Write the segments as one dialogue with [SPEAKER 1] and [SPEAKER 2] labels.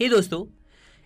[SPEAKER 1] हे दोस्तों,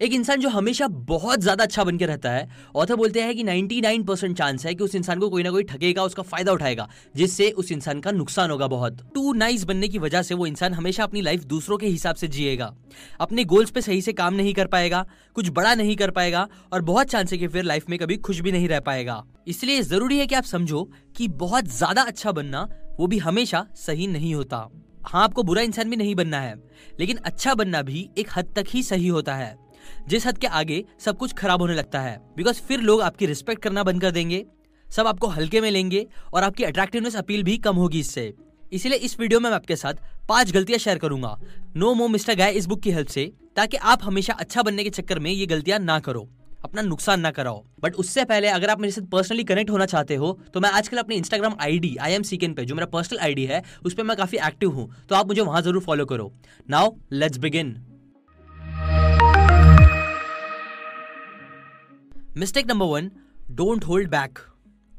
[SPEAKER 1] एक इंसान जो हमेशा बहुत ज़्यादा अच्छा बनकर रहता है ऑथर बोलते हैं कि 99 परसेंट चांस है कि उस इंसान को कोई ना कोई ठगेगा, उसका फ़ायदा उठाएगा, जिससे उस इंसान का नुकसान होगा बहुत। टू नाइस बनने की वजह से वो इंसान हमेशा अपनी लाइफ दूसरों के हिसाब से जिएगा। अपने गोल्स पे सही से काम नहीं कर पाएगा, कुछ बड़ा नहीं कर पाएगा, और बहुत चांस है कि फिर लाइफ में कभी खुश भी नहीं रह पाएगा। इसलिए ज़रूरी है कि आप समझो कि बहुत ज़्यादा अच्छा बनना वो भी हमेशा सही नहीं होता। हाँ आपको बुरा इंसान भी नहीं बनना है, लेकिन अच्छा बनना भी एक हद तक ही सही होता है। जिस हद के आगे सब कुछ खराब होने लगता है बिकॉज़ फिर लोग आपकी रिस्पेक्ट करना बंद कर देंगे, सब आपको हल्के में लेंगे और आपकी अट्रैक्टिवनेस अपील भी कम होगी इससे। इसीलिए इस वीडियो में मैं आपके साथ पाँच गलतियाँ शेयर करूँगा। नो मो मिस्टर गाय इस बुक की हेल्प से, ताकि आप हमेशा अच्छा बनने के चक्कर में ये गलतियाँ ना करो। अपना नुकसान ना कराओ। बट उससे पहले अगर आप मेरे साथ पर्सनली कनेक्ट होना चाहते हो तो मैं आजकल अपने इंस्टाग्राम आईडी आई एम सीकेन पे, जो मेरा पर्सनल आईडी है, उस पर मैं काफ़ी एक्टिव हूँ। तो आप मुझे वहाँ ज़रूर फॉलो करो। Now let's begin mistake number one don't hold back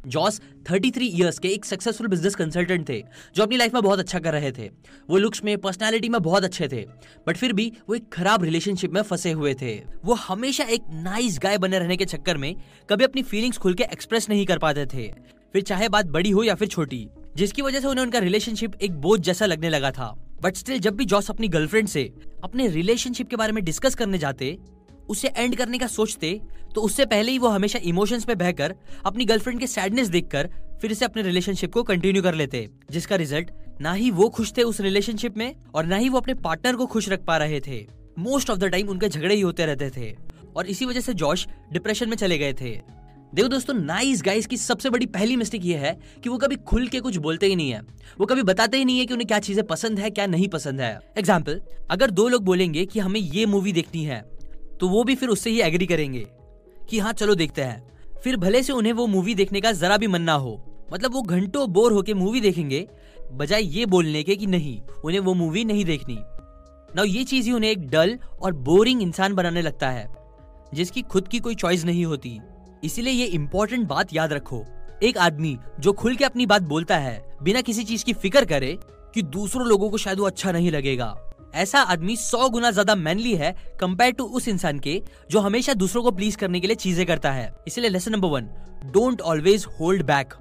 [SPEAKER 1] Jos 33 years के एक सक्सेसफुल बिज़नेस कंसल्टेंट थे, जो अपनी लाइफ में बहुत अच्छा कर रहे थे। वो लुक्स में पर्सनालिटी में बहुत अच्छे थे बट फिर भी वो एक खराब रिलेशनशिप में फंसे हुए थे। वो हमेशा एक नाइस गाय बने रहने के चक्कर में कभी अपनी फीलिंग्स खुल के एक्सप्रेस नहीं कर पाते थे। फिर चाहे बात बड़ी हो या फिर छोटी, जिसकी वजह से उन्हें उनका रिलेशनशिप एक बोझ जैसा लगने लगा था। बट स्टिल जब भी जॉस अपनी गर्लफ्रेंड से अपने रिलेशनशिप के बारे में डिस्कस करने जाते उसे एंड करने का सोचते तो उससे पहले ही वो हमेशा इमोशंस में बहकर, अपनी गर्लफ्रेंड के सैडनेस देखकर, फिर से अपने रिलेशनशिप को कंटिन्यू कर लेते, जिसका रिज़ल्ट ना ही वो खुश थे उस रिलेशनशिप में, और ना ही वो अपने पार्टनर को खुश रख पा रहे थे। मोस्ट ऑफ़ द टाइम उनके झगड़े ही होते रहते थे, और इसी वजह से जॉश डिप्रेशन में चले गए थे। देखो दोस्तों नाइस गाइस की सबसे बड़ी पहली मिस्टेक ये है कि वो कभी खुल के कुछ बोलते ही नहीं है। वो कभी बताते ही नहीं है कि उन्हें क्या चीज़ें पसंद है, क्या नहीं पसंद है। एग्ज़ाम्पल अगर दो लोग बोलेंगे कि हमें ये मूवी देखनी है तो वो भी फिर उससे ही एग्री करेंगे कि हाँ चलो देखते हैं। फिर भले से उन्हें वो मूवी देखने का जरा भी मन ना हो मतलब वो घंटों बोर होके मूवी देखेंगे, बजाय ये बोलने के कि नहीं, उन्हें वो मूवी नहीं देखनी। ना ये चीज़ ही उन्हें एक डल और बोरिंग इंसान बनाने लगता है, जिसकी खुद की कोई चॉइस नहीं होती। इसीलिए ये इम्पोर्टेंट बात याद रखो। एक आदमी जो खुल के अपनी बात बोलता है, बिना किसी चीज़ की फ़िक्र करे, कि दूसरों लोगों को शायद वो अच्छा नहीं लगेगा। ऐसा आदमी सौ गुना ज़्यादा मैनली है कंपेयर टू उस इंसान के जो हमेशा दूसरों को प्लीज़ करने के लिए चीज़ें करता है। इसलिए lesson number one don't always hold back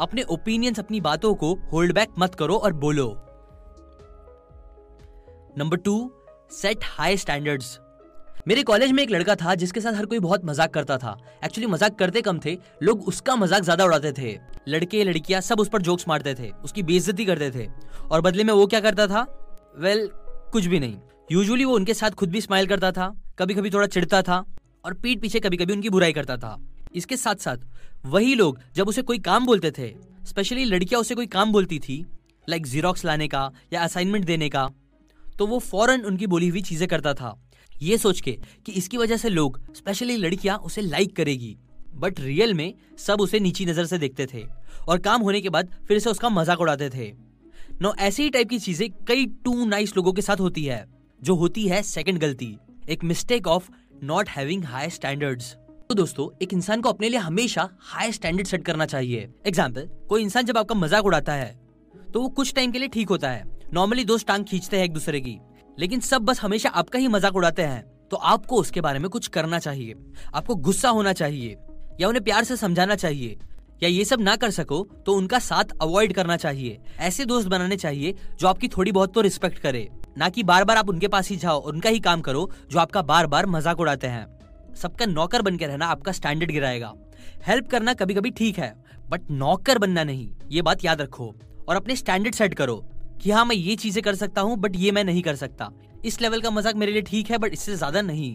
[SPEAKER 1] अपने ओपिनियंस अपनी बातों को होल्ड बैक मत करो और बोलो। Number two set high standards मेरे कॉलेज में एक लड़का था जिसके साथ हर कोई बहुत मज़ाक करता था। एक्चुअली मज़ाक करते कम थे लोग उसका मज़ाक ज़्यादा उड़ाते थे। लड़के लड़कियाँ सब उस पर जोक्स मारते थे उसकी बेइज्जती करते थे। और बदले में वो क्या करता था? वेल well, कुछ भी नहीं। यूजुअली वो उनके साथ खुद भी स्माइल करता था कभी कभी थोड़ा चिढ़ता था और पीठ पीछे कभी कभी उनकी बुराई करता था। इसके साथ साथ वही लोग जब उसे कोई काम बोलते थे स्पेशली लड़कियाँ उसे कोई काम बोलती थी लाइक जीरोक्स लाने का या असाइनमेंट देने का तो वो फ़ौरन उनकी बोली हुई चीज़ें करता था। ये सोच के कि इसकी वजह से लोग स्पेशली लड़कियाँ, उसे लाइक करेगी। बट रियल में सब उसे नीची नज़र से देखते थे और काम होने के बाद फिर से उसका मज़ाक उड़ाते थे। नो ऐसे ही टाइप की चीज़ें कई टू नाइस लोगों के साथ होती है, जो होती है सेकंड गलती, एक mistake of not having high standards तो दोस्तों, एक इंसान को अपने लिए हमेशा हाई स्टैंडर्ड सेट करना चाहिए। एग्ज़ाम्पल कोई इंसान जब आपका मज़ाक उड़ाता है तो वो कुछ टाइम के लिए ठीक होता है। नॉर्मली दोस्त टांग खींचते हैं एक दूसरे की, लेकिन सब बस हमेशा आपका ही मज़ाक उड़ाते हैं। तो आपको उसके बारे में कुछ करना चाहिए, आपको गुस्सा होना चाहिए, या उन्हें प्यार से समझाना चाहिए या ये सब ना कर सको तो उनका साथ अवॉइड करना चाहिए। ऐसे दोस्त बनाने चाहिए, जो आपकी थोड़ी बहुत तो रिस्पेक्ट करे। ना कि बार बार आप उनके पास ही जाओ और उनका ही काम करो, जो आपका बार बार मज़ाक उड़ाते हैं। सबका नौकर बन के रहना आपका स्टैंडर्ड गिराएगा। हेल्प करना कभी कभी ठीक है बट नौकर बनना नहीं, ये बात याद रखो। और अपने स्टैंडर्ड सेट करो कि हाँ मैं ये चीज़ें कर सकता हूँ बट ये मैं नहीं कर सकता। इस लेवल का मज़ाक मेरे लिए ठीक है बट इससे ज़्यादा नहीं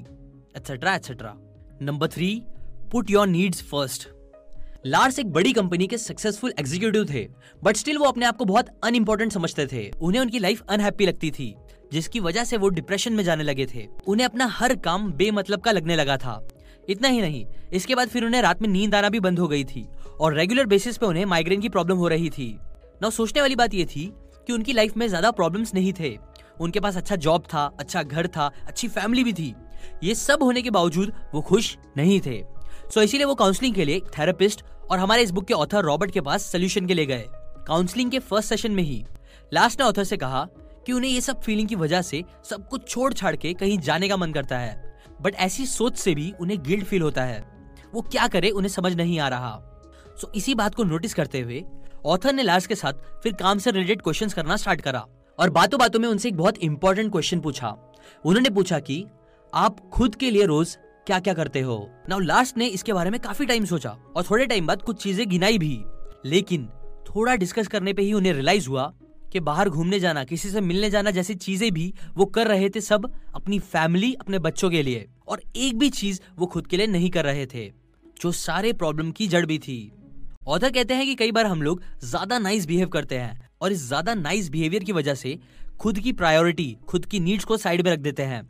[SPEAKER 1] etcetera etcetera number three put your needs first Lars एक बड़ी कंपनी के सक्सेसफुल एग्जीक्यूटिव थे बट स्टिल वो अपने आप को बहुत अनइम्पोर्टेंट समझते थे। उन्हें उनकी लाइफ अनहैप्पी लगती थी, जिसकी वजह से वो डिप्रेशन में जाने लगे थे। उन्हें अपना हर काम बेमतलब का लगने लगा था। इतना ही नहीं, इसके बाद फिर उन्हें रात में नींद आना भी बंद हो गई थी, और रेगुलर बेसिस पे उन्हें माइग्रेन की प्रॉब्लम हो रही थी। ना सोचने वाली बात ये थी कि उनकी लाइफ में ज़्यादा प्रॉब्लम्स नहीं थे। उनके पास अच्छा जॉब था अच्छा घर था, अच्छी फैमिली भी थी। ये सब होने के बावजूद वो खुश नहीं थे। सो इसीलिए वो काउंसलिंग के लिए थेरेपिस्ट और हमारे इस बुक के ऑथर रॉबर्ट के पास सोल्यूशन के लिए गए। काउंसलिंग के फ़र्स्ट सेशन में ही। लास्ट ने ऑथर से कहा कि उन्हें ये सब फीलिंग की वजह से सब कुछ छोड़ छाड़ के कहीं जाने का मन करता है। बट ऐसी सोच से भी उन्हें गिल्ट फील होता है। वो क्या करे उन्हें समझ नहीं आ रहा। सो so, इसी बात को नोटिस करते हुए ऑथर ने लार्स के साथ फिर काम से रिलेटेड क्वेश्चन करना स्टार्ट करा। और बातों बातों में उनसे एक बहुत इंपॉर्टेंट क्वेश्चन पूछा। उन्होंने पूछा कि आप खुद के लिए रोज क्या क्या करते हो? नाउ लास्ट ने इसके बारे में काफ़ी टाइम सोचा और थोड़े टाइम बाद कुछ चीज़ें गिनाई भी। लेकिन थोड़ा डिस्कस करने पे ही उन्हें रियलाइज़ हुआ कि बाहर घूमने जाना, किसी से मिलने जाना जैसी चीज़ें भी वो कर रहे थे सब अपनी फैमिली अपने बच्चों के लिए। और एक भी चीज़ वो खुद के लिए नहीं कर रहे थे, जो सारे प्रॉब्लम की जड़ भी थी। ऑथर कहते हैं कि कई बार हम लोग ज़्यादा नाइस बिहेव करते हैं और इस ज़्यादा नाइस बिहेवियर की वजह से खुद की प्रायोरिटी खुद की नीड्स को साइड में रख देते हैं।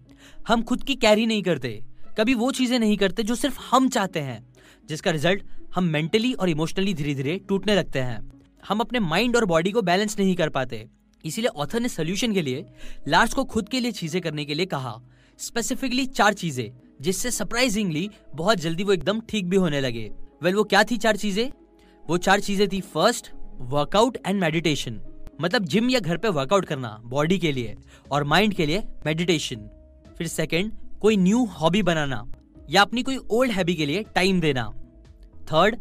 [SPEAKER 1] हम खुद की कैरी नहीं करते। कभी वो चीज़ें नहीं करते जो सिर्फ़ हम चाहते हैं जिसका रिज़ल्ट हम मेंटली और इमोशनली धीरे धीरे टूटने लगते हैं। हम अपने माइंड और बॉडी को बैलेंस नहीं कर पाते। इसीलिए ऑथर ने सोल्यूशन के लिए लार्स को खुद के लिए चीज़ें करने के लिए कहा। स्पेसिफिकली चार चीज़ें जिससे सरप्राइजिंगली बहुत जल्दी वो एकदम ठीक भी होने लगे। वेल well, वो क्या थी चार चीज़ें? वो चार चीज़ें थी फ़र्स्ट वर्कआउट एंड मेडिटेशन मतलब जिम या घर पे वर्कआउट करना बॉडी के लिए और माइंड के लिए मेडिटेशन फिर सेकंड कोई न्यू हॉबी बनाना या अपनी कोई ओल्ड हैबी के लिए टाइम देना। थर्ड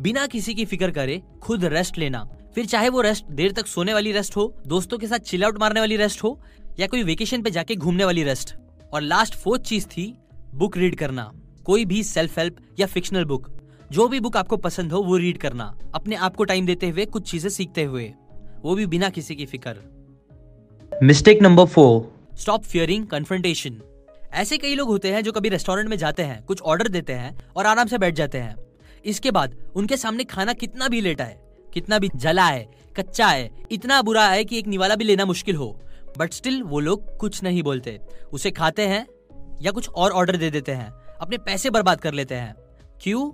[SPEAKER 1] बिना किसी की फ़िक्र करे खुद रेस्ट लेना। फिर चाहे वो रेस्ट देर तक सोने वाली रेस्ट हो दोस्तों के साथ चिल आउट मारने वाली रेस्ट हो या कोई वेकेशन पे जाके घूमने वाली रेस्ट और लास्ट फोर्थ चीज़ थी बुक रीड करना। कोई भी सेल्फ हेल्प या फिक्शनल बुक जो भी बुक आपको पसंद हो वो रीड करना। अपने आप को टाइम देते हुए कुछ चीज़ें सीखते हुए। वो भी बिना किसी की फ़िक्र। Mistake number four stop fearing confrontation ऐसे कई लोग होते हैं जो कभी रेस्टोरेंट में जाते हैं, कुछ ऑर्डर देते हैं और आराम से बैठ जाते हैं। इसके बाद उनके सामने खाना कितना भी लेटा है कितना भी जला है कच्चा है इतना बुरा है कि एक निवाला भी लेना मुश्किल हो। बट स्टिल वो लोग कुछ नहीं बोलते। उसे खाते हैं या कुछ और ऑर्डर दे देते हैं, अपने पैसे बर्बाद कर लेते हैं। क्यों?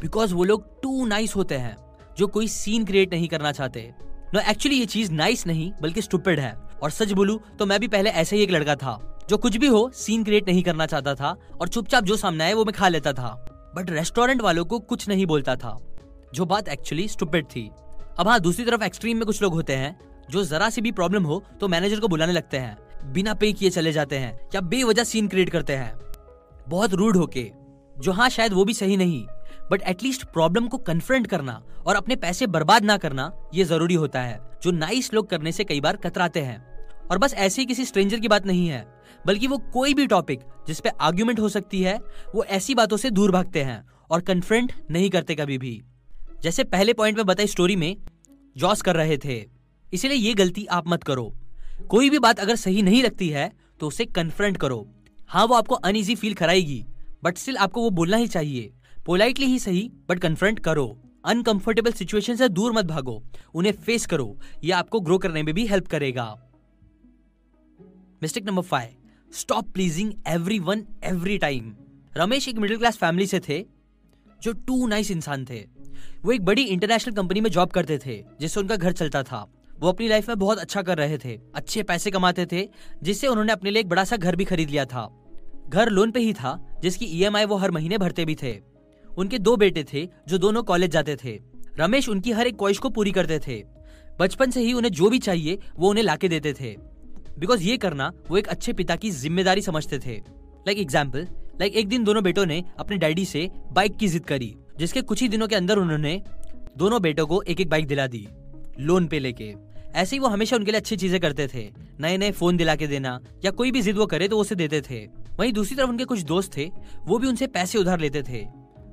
[SPEAKER 1] बिकॉज़ वो लोग टू नाइस होते हैं, जो कोई सीन क्रिएट नहीं करना चाहते। नो एक्चुअली ये चीज़ नाइस नहीं, बल्कि स्टूपिड है। और सच बोलू तो मैं भी पहले ऐसे ही एक लड़का था। जो कुछ भी हो सीन क्रिएट नहीं करना चाहता था और चुपचाप जो सामने आए वो मैं खा लेता था। बट रेस्टोरेंट वालों को कुछ नहीं बोलता था। जो बात एक्चुअली स्टूपिड थी। अब हाँ दूसरी तरफ़ एक्सट्रीम में कुछ लोग होते हैं, जो जरा सी भी प्रॉब्लम हो तो मैनेजर को बुलाने लगते हैं। बिना पे किए चले जाते हैं या बेवजह सीन क्रिएट करते हैं। बहुत रूड होके। जो हाँ शायद वो भी सही नहीं। बट एटलीस्ट प्रॉब्लम को कन्फ्रंट करना और अपने पैसे बर्बाद ना करना, ये ज़रूरी होता है। जो नाइस लोग करने से कई बार कतराते हैं। और बस ऐसे ही किसी स्ट्रेंजर की बात नहीं है। बल्कि वो कोई भी टॉपिक जिसपे आर्ग्यूमेंट हो सकती है, वो ऐसी बातों से दूर भागते हैं और कन्फ्रंट नहीं करते कभी भी। जैसे पहले पॉइंट में बताई स्टोरी में जॉस कर रहे थे। इसीलिए ये गलती आप मत करो। कोई भी बात अगर सही नहीं लगती है तो उसे कन्फ्रंट करो। हाँ वो आपको अनइजी फील कराएगी बट स्टिल आपको वो बोलना ही चाहिए। पोलाइटली ही सही बट कन्फ्रंट करो। अनकंफर्टेबल सिचुएशन से दूर मत भागो। उन्हें फेस करो। ये आपको ग्रो करने में भी हेल्प करेगा। Mistake number five stop pleasing everyone every time Ramesh एक मिडिल क्लास फैमिली से थे, जो टू नाइस इंसान थे। वो एक बड़ी इंटरनेशनल कंपनी में जॉब करते थे, जिससे उनका घर चलता था। वो अपनी लाइफ में बहुत अच्छा कर रहे थे, अच्छे पैसे कमाते थे, जिससे उन्होंने अपने लिए एक बड़ा सा घर भी खरीद लिया था। घर लोन पे ही था, जिसकी ईएमआई वो हर महीने भरते भी थे। उनके दो बेटे थे, जो दोनों कॉलेज जाते थे। रमेश उनकी हर एक ख्वाहिश को पूरी करते थे। बचपन से ही उन्हें जो भी चाहिए, वो उन्हें लाके देते थे। बिकॉज़ ये करना वो एक अच्छे पिता की ज़िम्मेदारी समझते थे। लाइक एग्ज़ाम्पल लाइक एक दिन दोनों बेटों ने अपने डैडी से बाइक की जिद करी, जिसके कुछ ही दिनों के अंदर उन्होंने दोनों बेटों को एक एक बाइक दिला दी लोन पे लेके। ऐसे ही वो हमेशा उनके लिए अच्छी चीज़ें करते थे। नए नए फ़ोन दिला के देना या कोई भी जिद वो करे तो उसे देते थे। वहीं दूसरी तरफ़ उनके कुछ दोस्त थे, वो भी उनसे पैसे उधार लेते थे,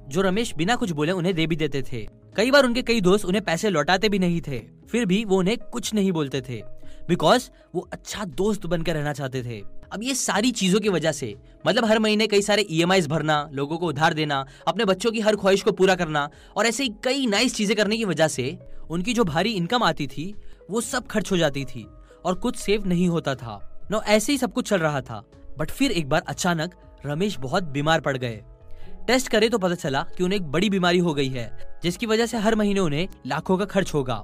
[SPEAKER 1] जो रमेश बिना कुछ बोले उन्हें दे भी देते थे। कई बार उनके कई दोस्त उन्हें पैसे लौटाते भी नहीं थे, फिर भी वो उन्हें कुछ नहीं बोलते थे। बिकॉज़ वो अच्छा दोस्त बनकर रहना चाहते थे। अब ये सारी चीज़ों की वजह से मतलब हर महीने कई सारे ई e भरना, लोगों को उधार देना, अपने बच्चों की हर ख्वाहिश को पूरा करना, और ऐसे ही कई नाइस चीज़ें करने की वजह से उनकी जो भारी इनकम आती थी, वो सब खर्च हो जाती थी, और कुछ सेव नहीं होता था। नो ऐसे ही सब कुछ चल रहा था बट फिर एक बार अचानक रमेश बहुत बीमार पड़ गए। टेस्ट करे तो पता चला कि उन्हें एक बड़ी बीमारी हो गई है, जिसकी वजह से हर महीने उन्हें लाखों का खर्च होगा।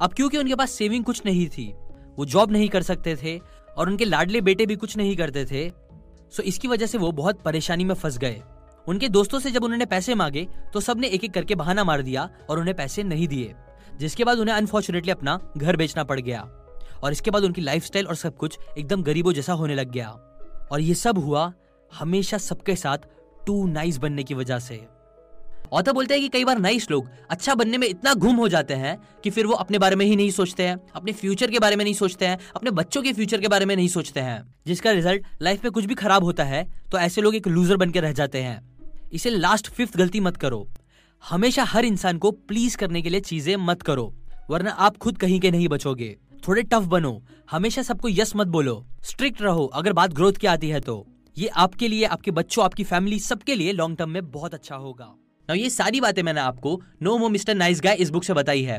[SPEAKER 1] अब क्योंकि उनके पास सेविंग कुछ नहीं थी वो जॉब नहीं कर सकते थे और उनके लाडले बेटे भी कुछ नहीं करते थे। सो इसकी वजह से वो बहुत परेशानी में फंस गए। उनके दोस्तों से जब उन्होंने पैसे मांगे तो सबने एक एक करके बहाना मार दिया और उन्हें पैसे नहीं दिए। जिसके बाद उन्हें अनफॉर्चुनेटली अपना घर बेचना पड़ गया और इसके बाद उनकी लाइफ और सब कुछ एकदम गरीबों जैसा होने लग गया। और ये सब हुआ हमेशा सबके साथ टू नाइस बनने की वजह से। ऑथर बोलते हैं कि कई बार नाइस लोग अच्छा बनने में इतना घूम हो जाते हैं कि फिर वो अपने बारे में ही नहीं सोचते हैं, अपने फ्यूचर के बारे में नहीं सोचते हैं, अपने बच्चों के फ्यूचर के बारे में नहीं सोचते हैं। जिसका रिज़ल्ट लाइफ में कुछ भी खराब होता है तो ऐसे लोग एक लूजर बन के रह जाते हैं। इसे लास्ट फिफ्थ गलती मत करो। हमेशा हर इंसान को प्लीज़ करने के लिए चीज़ें मत करो, वरना आप खुद कहीं के नहीं बचोगे। थोड़े टफ बनो। हमेशा सबको यस मत बोलो। स्ट्रिक्ट रहो। अगर बात ग्रोथ की आती है तो। ये आपके लिए, आपके बच्चों, आपकी फैमिली सबके लिए लॉन्ग टर्म में बहुत अच्छा होगा। ना ये सारी बातें मैंने आपको नो मो मिस्टर नाइस गाय इस बुक से बताई है,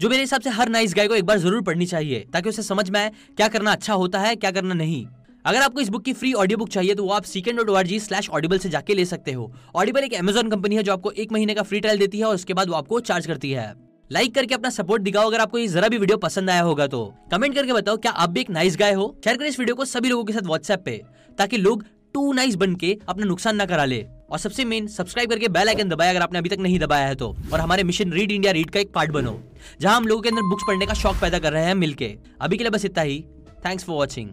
[SPEAKER 1] जो मेरे हिसाब से हर नाइस गाय को एक बार ज़रूर पढ़नी चाहिए, ताकि उसे समझ में आए क्या करना अच्छा होता है, क्या करना नहीं। अगर आपको इस बुक की फ्री ऑडियो बुक चाहिए तो वो आप सीकेंड dot R G slash Audible से जाके ले सकते हो। ऑडिबल एक अमेजोन कंपनी है, जो आपको एक महीने का फ्री ट्रायल देती है, और उसके बाद वो आपको चार्ज करती है। लाइक करके अपना सपोर्ट दिखाओ, अगर आपको ये जरा भी वीडियो पसंद आया होगा तो। कमेंट करके बताओ, क्या आप भी एक नाइस गाय हो? शेयर करें इस वीडियो को सभी लोगों के साथ व्हाट्सएप पे, ताकि लोग टू नाइस बन के अपना नुकसान ना करा ले। और सबसे मेन सब्सक्राइब करके बेल आइकन दबाया अगर आपने अभी तक नहीं दबाया है तो। और हमारे मिशन रीड इंडिया रीड का एक पार्ट बनो, जहाँ हम लोगों के अंदर बुक्स पढ़ने का शौक पैदा कर रहे हैं मिलके। अभी के लिए बस इतना ही। Thanks for watching